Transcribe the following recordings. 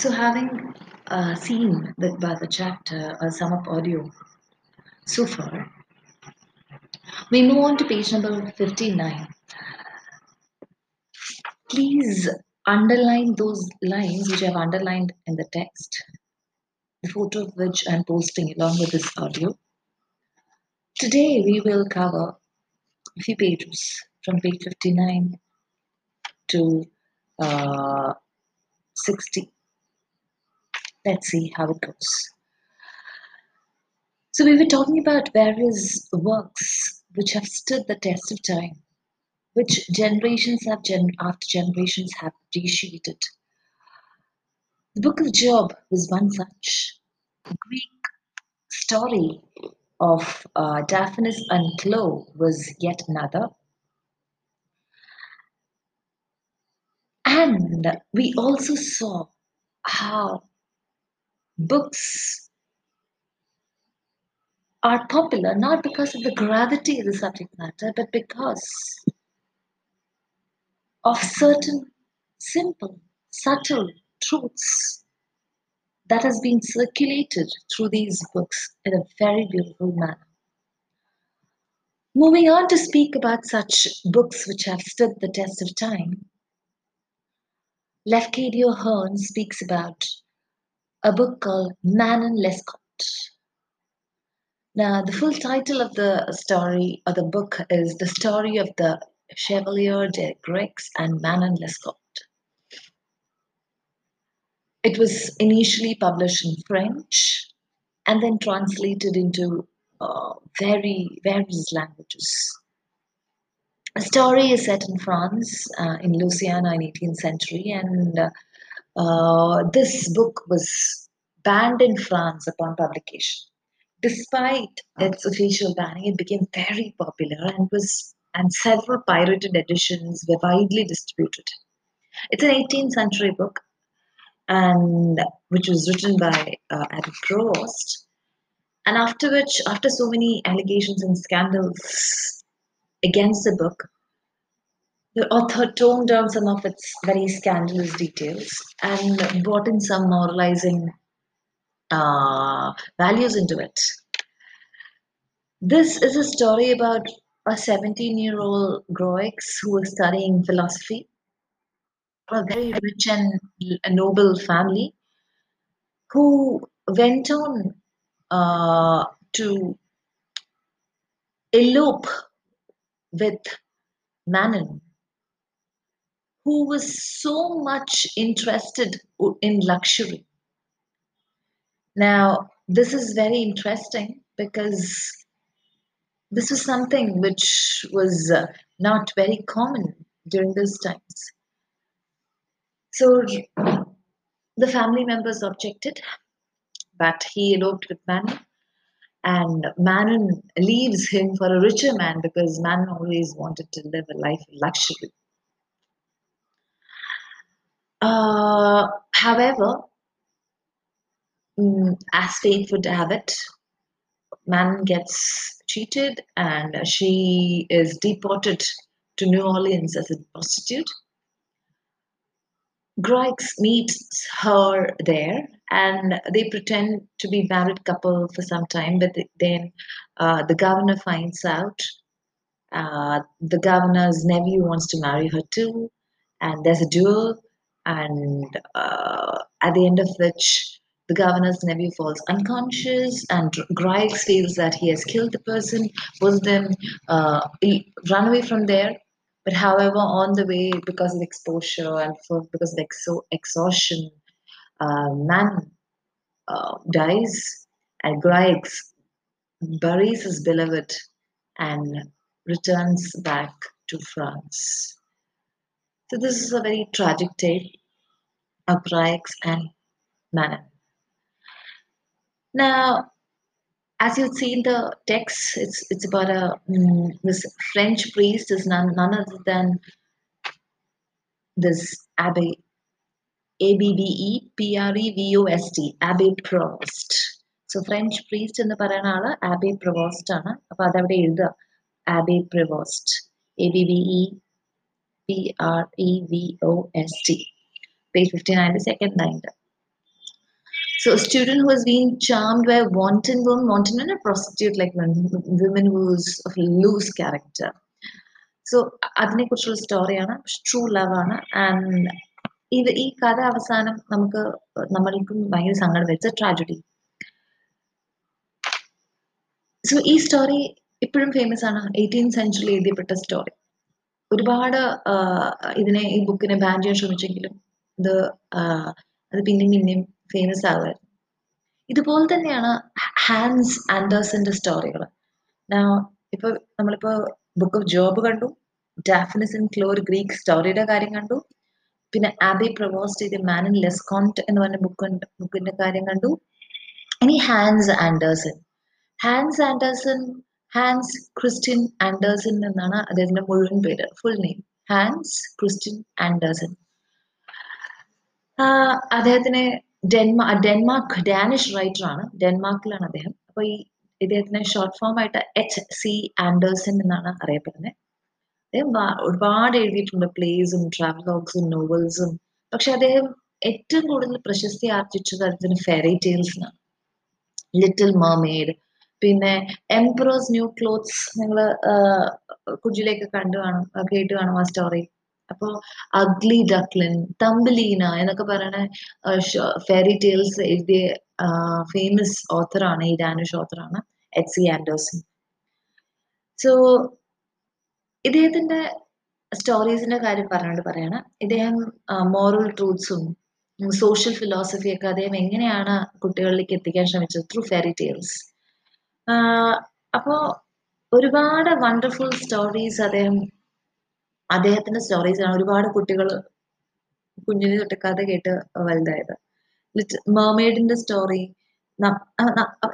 So, having uh, seen the, the chapter uh, sum up audio so far, we move on to page number 59. Please underline those lines which I have underlined in the text, the photo of which I'm posting along with this audio. Today, we will cover a few pages from page 59 to uh, 60. Let's see how it goes. So, we were talking about various works which have stood the test of time, which generations have gen- after generations have appreciated. The Book of Job was one such. The Greek story of uh, Daphnis and Chloe was yet another. And we also saw how books are popular not because of the gravity of the subject matter, but because of certain simple, subtle truths that has been circulated through these books in a very beautiful manner. Moving on to speak about such books which have stood the test of time, Lefcadio Hearn speaks about a book called Manon Lescaut. Now, the full title of the story or the book is The Story of the Chevalier de Grex and Manon Lescaut. It was initially published in French and then translated into uh, very various languages. The story is set in France, uh, in Louisiana in 18th century, and uh, this book was banned in France upon publication. Despite its official banning, it became very popular and was and several pirated editions were widely distributed. It's an 18th century book, and which was written by uh, Abby Provost. And after which, after so many allegations and scandals against the book, the author toned down some of its very scandalous details and brought in some moralizing uh, values into it. This is a story about a 17 year old Groix who was studying philosophy, a very rich and noble family, who went on uh, to elope with Manon, who was so much interested in luxury. Now, this is very interesting because this was something which was uh, not very common during those times. So the family members objected, but he eloped with Manon, and Manon leaves him for a richer man because Manon always wanted to live a life of luxury. Uh, however, mm, as fate would have it, Manon gets cheated and she is deported to New Orleans as a prostitute. Groix meets her there and they pretend to be married couple for some time, but then uh, the governor finds out. Uh, the governor's nephew wants to marry her too, and there's a duel, and uh, at the end of which the governor's nephew falls unconscious, and Groix feels that he has killed the person. Both then uh, run away from there. But however, on the way, because of exposure and for, because of exo- exhaustion, uh, man uh, dies, and Groix buries his beloved and returns back to France. So this is a very tragic tale of Groix and Manon. Now, as you see in the text, it's it's about a um, this French priest is none none other than this Abbe A B B E P R E V O S T Abbe Provost. So French priest എന്ന് പറയുന്ന ആള് Abe Prevost ആണ് അപ്പൊ അതവിടെ എഴുതുക Abbe Provost A B B E P R E V O S T page fifty നയന്റെ second ലൈന്റെ So a student who has been charmed by a wanton woman, wanton and a prostitute like women, who's of loose character. So അതിനെക്കുറിച്ചുള്ള സ്റ്റോറിയാണ് true love ആണ്. And ഇത് ഈ കഥ അവസാനം നമുക്ക് നമ്മൾക്കും ഭയങ്കര സങ്കടം വെച്ച ട്രാജഡി സോ ഈ സ്റ്റോറി ഇപ്പോഴും ഫേമസ് ആണ്. എയ്റ്റീൻ സെഞ്ചുറി എഴുതിയപ്പെട്ട സ്റ്റോറി ഒരുപാട് ഇതിനെ ഈ ബുക്കിനെ ബാൻ ചെയ്യാൻ ശ്രമിച്ചെങ്കിലും ഇത് അത് പിന്നെയും പിന്നെയും ഫേമസ് ആകുമായിരുന്നു ഇതുപോലെ തന്നെയാണ് ഹാൻസ് ആൻഡേഴ്സിന്റെ സ്റ്റോറികൾ ഇപ്പൊ നമ്മളിപ്പോ ബുക്ക് ഓഫ് ജോബ് കണ്ടു ഡാഫിനിസ് ഇൻ ക്ലോർ ഗ്രീക്ക് സ്റ്റോറിയുടെ കാര്യം കണ്ടു പിന്നെ ആബി പ്രൊവോസ്റ്റ് ചെയ്ത മാൻ ഇൻ ലെസ്കോണ്ട് എന്ന് പറഞ്ഞ ബുക്ക് ബുക്കിന്റെ കാര്യം കണ്ടു. ഇനി Hans Andersen Hans Andersen Hans Christian Andersen എന്നാണ് അദ്ദേഹത്തിന്റെ മുഴുവൻ പേര് full name Hans Christian Andersen അദ്ദേഹത്തിന് ഡെൻമാ ഡെൻമാർക്ക് ഡാനിഷ് റൈറ്റർ ആണ്. ഡെൻമാർക്കിലാണ് അദ്ദേഹം. അപ്പൊ ഈ ഇദ്ദേഹത്തിന് ഷോർട്ട് ഫോം ആയിട്ട് എച്ച് സി ആൻഡേഴ്സൺ എന്നാണ് അറിയപ്പെടുന്നത്. അദ്ദേഹം ഒരുപാട് എഴുതിയിട്ടുണ്ട്. പ്ലേസും ട്രാവലോഗ്സും നോവൽസും പക്ഷെ അദ്ദേഹം ഏറ്റവും കൂടുതൽ പ്രശസ്തി ആർജിച്ചത് അദ്ദേഹത്തിന് ഫെറി ടെയിൽസിനാണ് ലിറ്റിൽ മർമെയ്ഡ് പിന്നെ എംപ്രോസ് ന്യൂ ക്ലോത്ത്സ് നിങ്ങൾ കുജിലേക്ക് കണ്ടു കാണും കേട്ട് കാണും ആ സ്റ്റോറി അപ്പോ അഗ്ലി ഡക്ലിൻ തമ്പലീന എന്നൊക്കെ പറയണ ഫെറി ടെയിൽസ് എഴുതിയ ഫേമസ് ഓത്തറാണ് ഈ ഡാനിഷ് ഓത്തറാണ് എച്ച് സി ആൻഡേഴ്സൺ സോ ഇദ്ദേഹത്തിന്റെ സ്റ്റോറീസിന്റെ കാര്യം പറഞ്ഞുകൊണ്ട് പറയാണ്. ഇദ്ദേഹം മോറൽ ട്രൂത്ത്സും സോഷ്യൽ ഫിലോസഫിയൊക്കെ അദ്ദേഹം എങ്ങനെയാണ് കുട്ടികളിലേക്ക് എത്തിക്കാൻ ശ്രമിച്ചത്? ത്രൂ ഫെറി ടെയിൽസ് അപ്പോ ഒരുപാട് വണ്ടർഫുൾ സ്റ്റോറീസ് അദ്ദേഹം അദ്ദേഹത്തിന്റെ സ്റ്റോറീസ് ആണ് ഒരുപാട് കുട്ടികൾ കുഞ്ഞിനെ തൊട്ട് കഥ കേട്ട് വലുതായത്. മേമേഡിന്റെ സ്റ്റോറി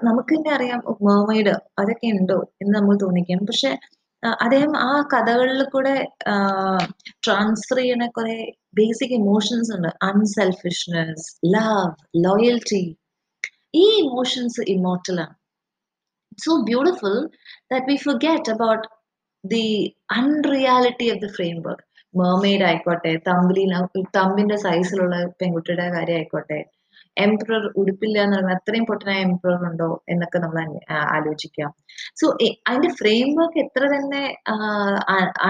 നമുക്ക് തന്നെ അറിയാം മേമേഡ് അതൊക്കെ ഉണ്ടോ എന്ന് നമ്മൾ തോന്നിക്കണം പക്ഷെ അദ്ദേഹം ആ കഥകളിൽ കൂടെ ട്രാൻസ്ഫർ ചെയ്യുന്ന കുറെ ബേസിക് ഇമോഷൻസ് ഉണ്ട്. അൺസെൽഫിഷ്നെസ് ലവ് ലോയൽറ്റി ഈ emotions ഇമോർട്ടലാണ് so beautiful that we forget about the unreality of the framework. Work ആയിക്കോട്ടെ തമ്പിലിന തമ്പിന്റെ സൈസിലുള്ള പെൺകുട്ടിയുടെ കാര്യം ആയിക്കോട്ടെ എംപ്രർ ഉടുപ്പില്ല എന്ന് പറഞ്ഞാൽ അത്രയും പൊട്ടനായ എംപ്രർ ഉണ്ടോ എന്നൊക്കെ നമ്മൾ ആലോചിക്കാം. സോ അതിന്റെ ഫ്രെയിം വർക്ക് എത്ര തന്നെ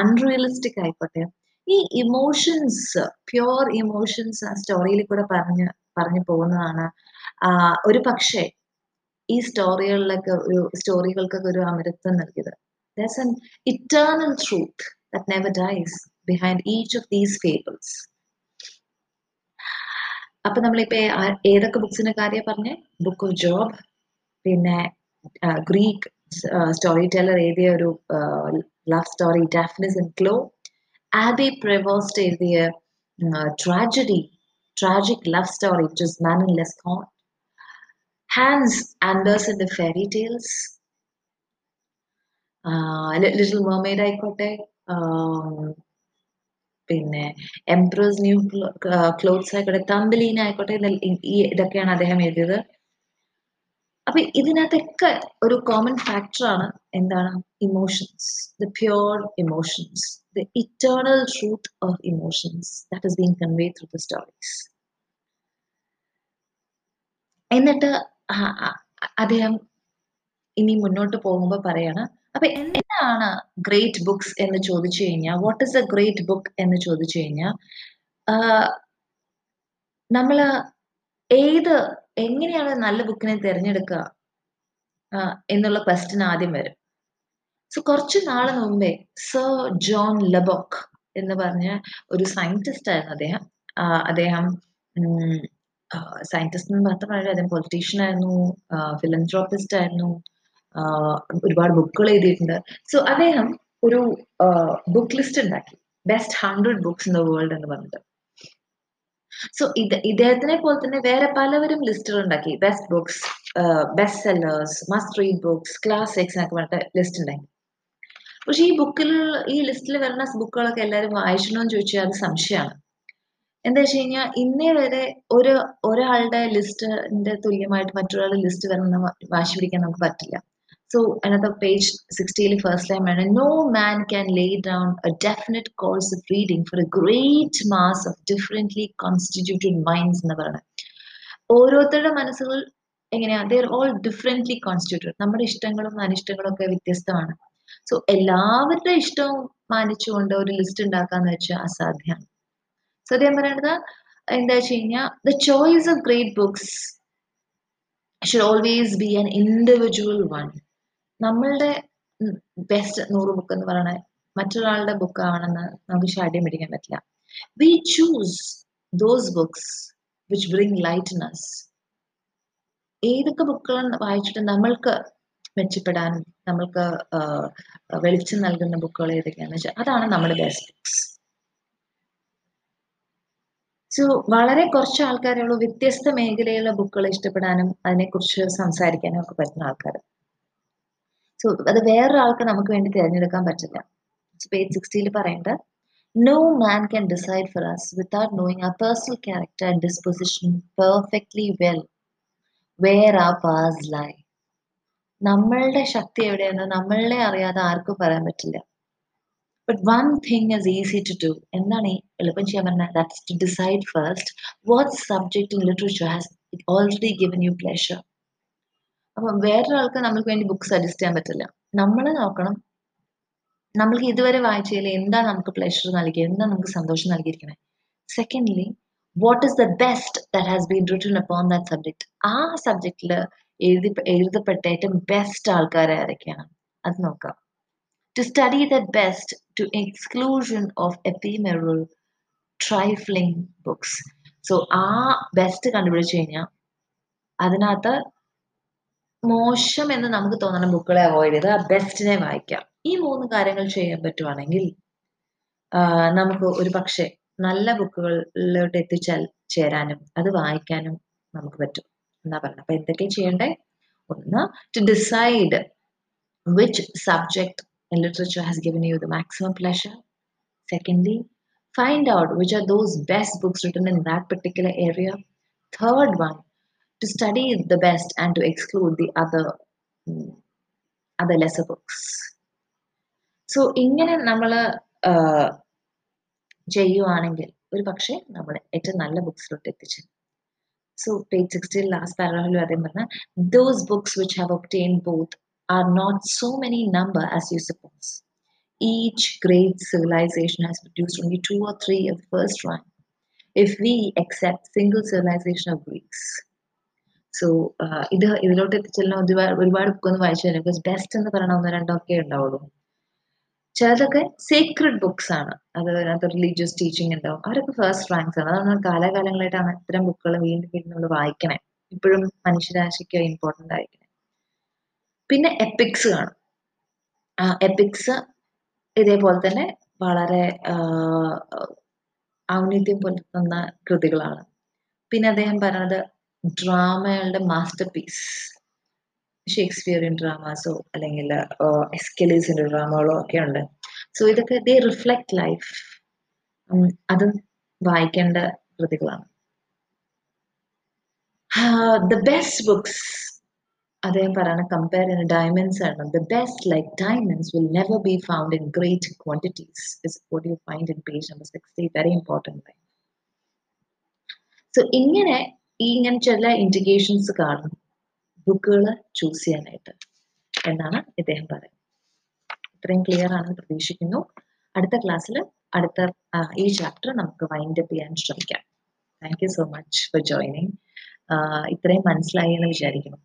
അൺറിയലിസ്റ്റിക് ആയിക്കോട്ടെ. ഈ ഇമോഷൻസ് പ്യോർ ഇമോഷൻസ് ആ സ്റ്റോറിയിൽ കൂടെ പറഞ്ഞ് പറഞ്ഞു പോകുന്നതാണ് ഒരു പക്ഷേ ഈ സ്റ്റോറികളിലൊക്കെ ഒരു സ്റ്റോറികൾക്കൊക്കെ ഒരു അമരത്വം നൽകിയത്. There's an eternal truth that never dies behind each of these fables. അപ്പൊ നമ്മളിപ്പോ ഏതൊക്കെ ബുക്സിന്റെ കാര്യം പറഞ്ഞു? ബുക്ക് ഓഫ് ജോബ് പിന്നെ ഗ്രീക്ക് സ്റ്റോറി ടെല്ലർ എഴുതിയ ഒരു love story Daphnis in Chloe Abbe Prevost എഴുതിയ tragedy tragic love story it is Manon Lescaut Hans ആൻഡേഴ്സിന്റെ fairy tales little mermaid ആയിക്കോട്ടെ. പിന്നെ എംപ്രസ് ന്യൂ ക്ലോത്ത്സ് ആയിക്കോട്ടെ. തമ്പലീന ആയിക്കോട്ടെ. ഇതൊക്കെയാണ് അദ്ദേഹം എഴുതിയത്. അപ്പൊ ഇതിനകത്തൊക്കെ ഒരു കോമൺ ഫാക്ടറാണ് എന്താണ്? Emotions the pure emotions the eternal truth of emotions that is being convey through the stories എന്നിട്ട് അദ്ദേഹം ഇനി മുന്നോട്ട് പോകുമ്പോൾ പറയാണ് അപ്പൊ എന്താണ് ഗ്രേറ്റ് ബുക്സ് എന്ന് ചോദിച്ചു കഴിഞ്ഞാൽ what is a great book എന്ന് ചോദിച്ചു കഴിഞ്ഞാൽ നമ്മൾ ഏത് എങ്ങനെയാണ് നല്ല ബുക്കിനെ തിരഞ്ഞെടുക്കുക എന്നുള്ള ക്വസ്റ്റ്യൻ ആദ്യം വരും. സോ കുറച്ച് നാൾ മുമ്പേ സർ ജോൺ ലബോക്ക് എന്ന് പറഞ്ഞ ഒരു സയന്റിസ്റ്റ് ആയിരുന്നു അദ്ദേഹം. അദ്ദേഹം സയന്റിസ്റ്റ് മാത്രമല്ല അദ്ദേഹം പൊളിറ്റീഷ്യൻ ആയിരുന്നു ഫിലന്ത്രോപ്പിസ്റ്റ് ആയിരുന്നു ഒരുപാട് ബുക്കുകൾ എഴുതിയിട്ടുണ്ട്. സോ അദ്ദേഹം ഒരു ബുക്ക് ലിസ്റ്റ് ഉണ്ടാക്കി. Best hundred books in the world എന്ന് പറഞ്ഞിട്ട്. സോ ഇത് ഇദ്ദേഹത്തിനെ പോലെ തന്നെ വേറെ പലവരും ലിസ്റ്റുകൾ ഉണ്ടാക്കി. Best books best sellers must read books classics എന്നൊക്കെ പറഞ്ഞിട്ട് ലിസ്റ്റ് ഉണ്ടാക്കി. പക്ഷെ ഈ ബുക്കിൽ ഈ ലിസ്റ്റിൽ വരുന്ന ബുക്കുകളൊക്കെ എല്ലാവരും വായിച്ചണോ എന്ന് ചോദിച്ചാൽ അത് സംശയമാണ്. എന്താ വെച്ച് കഴിഞ്ഞാൽ ഇന്നേ വരെ ഒരു ഒരാളുടെ ലിസ്റ്റിന്റെ തുല്യമായിട്ട് മറ്റൊരാളുടെ ലിസ്റ്റ് വരുന്ന വാശി പിടിക്കാൻ നമുക്ക് പറ്റില്ല. സോ അതിനകത്ത് പേജ് സിക്സ്റ്റിയിൽ ഫസ്റ്റ് ലൈൻ വേണം. No man can lay down definite course of reading for a great mass of different constituted minds എന്ന് പറയുന്നത് ഓരോരുത്തരുടെ മനസ്സുകൾ എങ്ങനെയാ? ദർ ഓൾ ഡിഫറെന്റ്ലി കോൺസ്റ്റിറ്റ്യൂട്ടഡ് നമ്മുടെ ഇഷ്ടങ്ങളും അനിഷ്ടങ്ങളും ഒക്കെ വ്യത്യസ്തമാണ്. സോ എല്ലാവരുടെ ഇഷ്ടവും മാനിച്ചുകൊണ്ട് ഒരു ലിസ്റ്റ് ഉണ്ടാക്കാന്ന് വെച്ചാൽ അസാധ്യമാണ് സത്യം പറയുന്നത് എന്താ വെച്ച് കഴിഞ്ഞാൽ the choice of great books should always be an individual one നമ്മളുടെ ബെസ്റ്റ് നൂറ് ബുക്ക് എന്ന് പറയുന്നത് മറ്റൊരാളുടെ ബുക്ക് ആണെന്ന് നമുക്ക് ഷാഡ്യം പിടിക്കാൻ പറ്റില്ല. We choose those books which bring lightness ഏതൊക്കെ ബുക്കുകൾ വായിച്ചിട്ട് നമ്മൾക്ക് മെച്ചപ്പെടാനും നമ്മൾക്ക് വെളിച്ചം നൽകുന്ന ബുക്കുകൾ ഏതൊക്കെയാണെന്ന് വെച്ചാൽ അതാണ് നമ്മുടെ ബെസ്റ്റ് ബുക്സ് സോ വളരെ കുറച്ച് ആൾക്കാരേ ഉള്ളൂ. വ്യത്യസ്ത മേഖലയിലുള്ള ബുക്കുകൾ ഇഷ്ടപ്പെടാനും അതിനെക്കുറിച്ച് സംസാരിക്കാനും ഒക്കെ പറ്റുന്ന ആൾക്കാർ സോ അത് വേറൊരാൾക്ക് നമുക്ക് വേണ്ടി തിരഞ്ഞെടുക്കാൻ പറ്റില്ല. പേജ് സിക്സ്റ്റിയിൽ പറയേണ്ടത് no man can decide for us without knowing our personal character and disposition perfectly well where our powers lie നമ്മളുടെ ശക്തി എവിടെയെന്ന് നമ്മളെ അറിയാതെ ആർക്കും പറയാൻ പറ്റില്ല. But one thing is easy to do എന്താണ് എളുപ്പം ചെയ്യാൻ പറഞ്ഞാൽ that's to decide first what subject in literature has അപ്പം വേറൊരാൾക്ക് നമ്മൾക്ക് വേണ്ടി ബുക്ക് സജസ്റ്റ് ചെയ്യാൻ പറ്റില്ല. നമ്മൾ നോക്കണം നമ്മൾക്ക് ഇതുവരെ വായിച്ചതിൽ എന്താ നമുക്ക് പ്ലഷർ നൽകി എന്താ നമുക്ക് സന്തോഷം നൽകിയിരിക്കണേ? Secondly what is the best that has been written upon that subject ആ സബ്ജക്റ്റിൽ എഴുതി എഴുതപ്പെട്ട ഏറ്റവും ബെസ്റ്റ് ആൾക്കാരെ ആരൊക്കെയാണ് അത് നോക്കാം. To study that best to exclusion of ephemeral trifling books. So ആ ബെസ്റ്റ് കണ്ടുപിടിച്ചു കഴിഞ്ഞാൽ അതിനകത്ത് മോശം എന്ന് നമുക്ക് തോന്നുന്ന ബുക്കുകളെ അവോയ്ഡ് ചെയ്ത് ആ ബെസ്റ്റിനെ വായിക്കാം. ഈ മൂന്ന് കാര്യങ്ങൾ ചെയ്യാൻ പറ്റുവാണെങ്കിൽ നമുക്ക് ഒരു പക്ഷേ നല്ല ബുക്കുകളിലോട്ട് എത്തിച്ചാൽ ചേരാനും അത് വായിക്കാനും നമുക്ക് പറ്റും. എന്നാ പറയുന്നത് അപ്പൊ എന്തൊക്കെ ചെയ്യണ്ടേ? ഒന്ന് to decide which subject in literature has given you the maximum pleasure. Secondly, find out which are those best books written in that particular area. Third one, to study the best and to exclude the other mm, other lesser books. So ഇങ്ങനെ നമ്മൾ ചെയ്യുവാണെങ്കിൽ ഒരു പക്ഷേ നമ്മൾ ഏറ്റവും നല്ല ബുക്സിലോട്ട് എത്തിച്ചു സോ പേജ് സിക്സ്റ്റീൻ ലാസ്റ്റ് പാരഗ്രാഫിൽ അതേ പറഞ്ഞാൽ those books which have obtain both are not so many in number as you suppose. Each great civilization has produced only two or three of the first rank, if we accept single civilization of Greeks. So ഇത് ഇതിലോട്ട് എത്തിച്ചെല്ലാം ഒരുപാട് ബുക്കൊന്നും വായിച്ചു തരും. Because best എന്ന് പറയണ ഒന്ന് രണ്ടോ ഒക്കെ ഉണ്ടാവുള്ളൂ. ചിലതൊക്കെ സീക്രട്ട് ബുക്സ് ആണ്. അത് അതിനകത്ത് റിലീജിയസ് ടീച്ചിങ് ഉണ്ടാവും. അവരൊക്കെ ഫസ്റ്റ് റാങ്ക്സ് ആണ്. അതാണ് കാലാകാലങ്ങളായിട്ടാണ് ഇത്തരം ബുക്കുകൾ വീണ്ടും വീണ്ടും നമ്മൾ വായിക്കണേ. ഇപ്പോഴും മനുഷ്യരാശിക്ക് ഇമ്പോർട്ടന്റ് ആയിരിക്കണേ. പിന്നെ എപ്പിക്സ് കാണും. എപ്പിക്സ് ഇതേപോലെ തന്നെ വളരെ ഔന്നിത്യം പുലർത്തുന്ന കൃതികളാണ്. പിന്നെ അദ്ദേഹം പറഞ്ഞത് ഡ്രാമകളുടെ മാസ്റ്റർ പീസ് ഷേക്സ്പിയറിയൻ ഡ്രാമാസോ അല്ലെങ്കിൽ എസ്കെലീസിന്റെ ഡ്രാമകളോ ഒക്കെ ഉണ്ട്. സോ ഇതൊക്കെ ദേ റിഫ്ലക്ട് ലൈഫ് അത് വായിക്കേണ്ട കൃതികളാണ്. ദ ബെസ്റ്റ് ബുക്സ് അദ്ദേഹം പറയുന്ന കമ്പയർ ചെയ്യുന്ന ഡയമണ്ട്സ് ആണ്. The best like diamonds will never be found in great quantities is what you find in page number sixty very important so ഇങ്ങനെ ഈ ഇങ്ങനെ ചില ഇൻഡിക്കേഷൻസ് കാണും. ബുക്കുകൾ ചൂസ് ചെയ്യാനായിട്ട് എന്നാണ് ഇദ്ദേഹം പറയുന്നത്. ഇത്രയും ക്ലിയർ ആണെന്ന് പ്രതീക്ഷിക്കുന്നു. അടുത്ത ക്ലാസ്സിൽ അടുത്ത ഈ ചാപ്റ്റർ നമുക്ക് വൈൻഡ് അപ്പ് ചെയ്യാൻ ശ്രമിക്കാം. Thank you so much for joining ഇത്രയും മനസ്സിലായി എന്ന് വിചാരിക്കുന്നു.